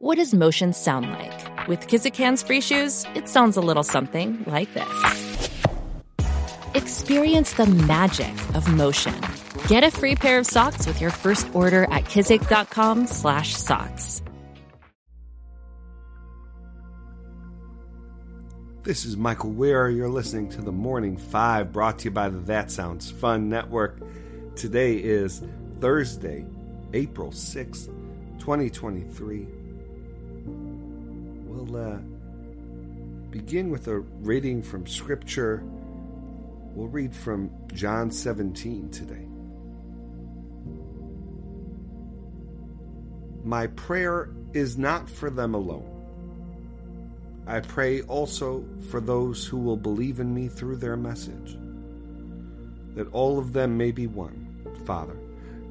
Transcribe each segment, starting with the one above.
What does motion sound like? With Kizik hands free shoes, it sounds a little something like this. Experience the magic of motion. Get a free pair of socks with your first order at kizik.com/socks. This is Michael Wear. You're listening to the Morning Five, brought to you by the That Sounds Fun Network. Today is Thursday, April 6th, 2023 we'll uh, begin with a reading from Scripture. We'll read from John 17 today. My prayer is not for them alone. I pray also for those who will believe in me through their message, that all of them may be one, Father,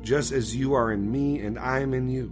just as you are in me and I am in you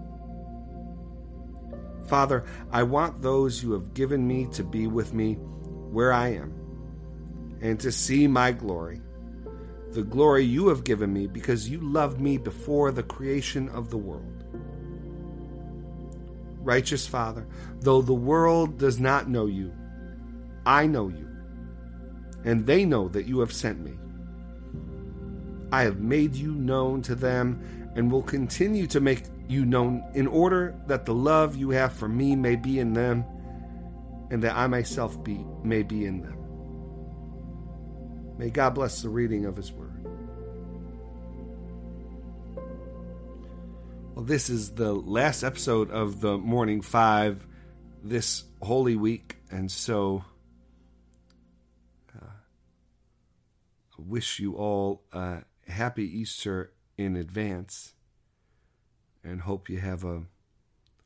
Father, I want those you have given me to be with me where I am, and to see my glory, the glory you have given me because you loved me before the creation of the world. Righteous Father, though the world does not know you, I know you, and they know that you have sent me. I have made you known to them and will continue to make you known in order that the love you have for me may be in them and that I myself be may be in them. May God bless the reading of his word. Well, this is the last episode of the Morning 5 this holy week and so uh, I wish you all a happy Easter in advance and hope you have a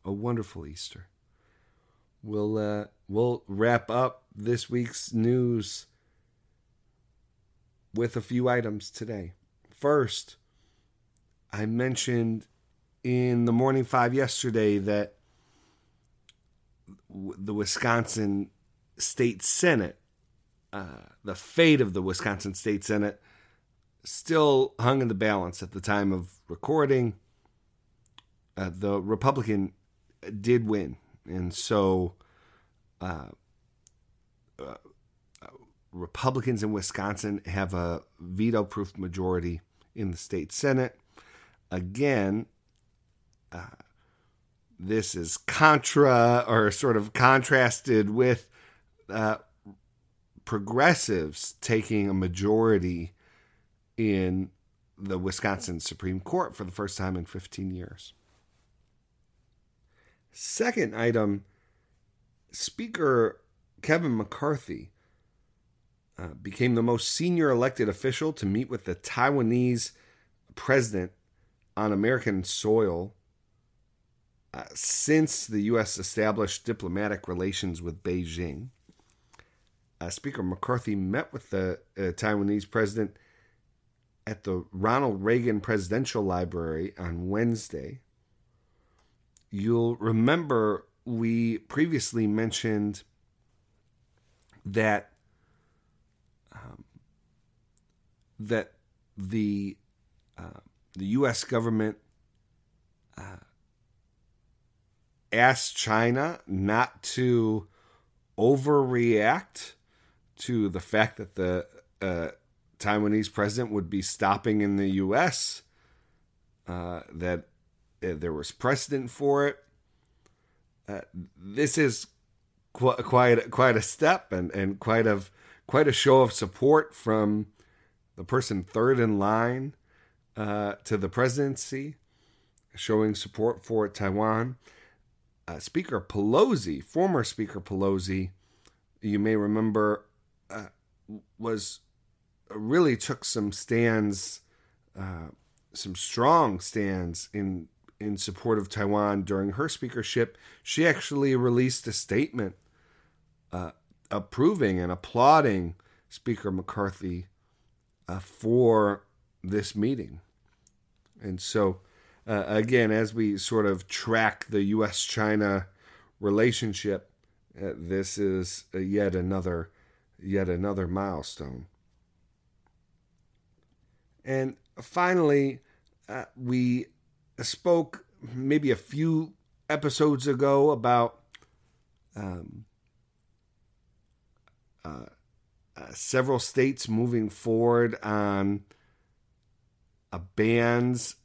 a wonderful Easter. We'll uh, we'll wrap up this week's news with a few items today. First, I mentioned in the morning five yesterday that the Wisconsin State Senate, uh, the fate of the Wisconsin State Senate, still hung in the balance at the time of recording uh, the Republican did win, and so uh, uh, Republicans in Wisconsin have a veto-proof majority in the state Senate. Again, uh, this is contra or sort of contrasted with uh, progressives taking a majority in the Wisconsin Supreme Court for the first time in 15 years. Second item Speaker Kevin McCarthy uh, became the most senior elected official to meet with the Taiwanese president on American soil uh, since the U.S. established diplomatic relations with Beijing. Uh, Speaker McCarthy met with the uh, Taiwanese president at the Ronald Reagan Presidential Library on Wednesday you'll remember we previously mentioned that um, that the uh, the U.S. government uh, asked China not to overreact to the fact that the uh, Taiwanese president would be stopping in the U.S. Uh, that there was precedent for it. uh, this is qu- quite quite a step and and quite of quite a show of support from the person third in line uh, to the presidency, showing support for Taiwan. Uh, Speaker Pelosi, former Speaker Pelosi, you may remember, uh, was really took some stands, uh, some strong stands in in support of Taiwan during her speakership. She actually released a statement uh, approving and applauding Speaker McCarthy uh, for this meeting. And so, uh, again, as we sort of track the U.S. China relationship, uh, this is yet another yet another milestone. And finally, uh, we spoke maybe a few episodes ago about um, uh, uh, several states moving forward on uh, bans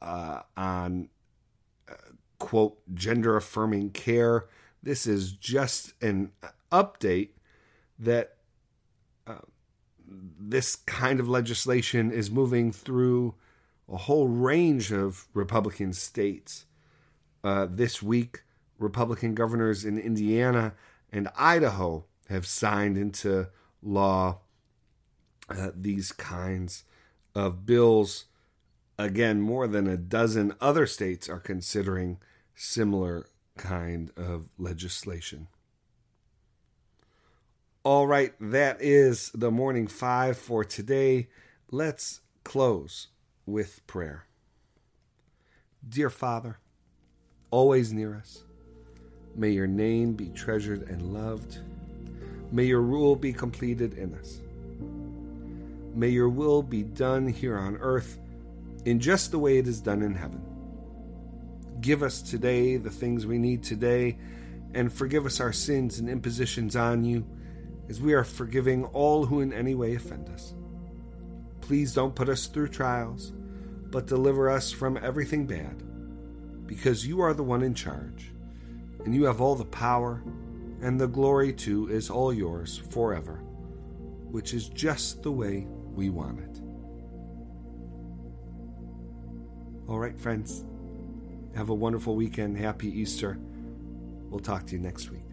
uh, on uh, quote gender affirming care. This is just an update that this kind of legislation is moving through a whole range of Republican states. Uh, this week, Republican governors in Indiana and Idaho have signed into law uh, these kinds of bills. Again, more than a dozen other states are considering similar kind of legislation. All right, that is the morning five for today. Let's close with prayer. Dear Father, always near us, may your name be treasured and loved. May your rule be completed in us. May your will be done here on earth in just the way it is done in heaven. Give us today the things we need today, and forgive us our sins and impositions on you, as we are forgiving all who in any way offend us. Please don't put us through trials, but deliver us from everything bad, because you are the one in charge, and you have all the power and the glory too is all yours forever, which is just the way we want it. All right, friends, have a wonderful weekend. Happy Easter. We'll talk to you next week.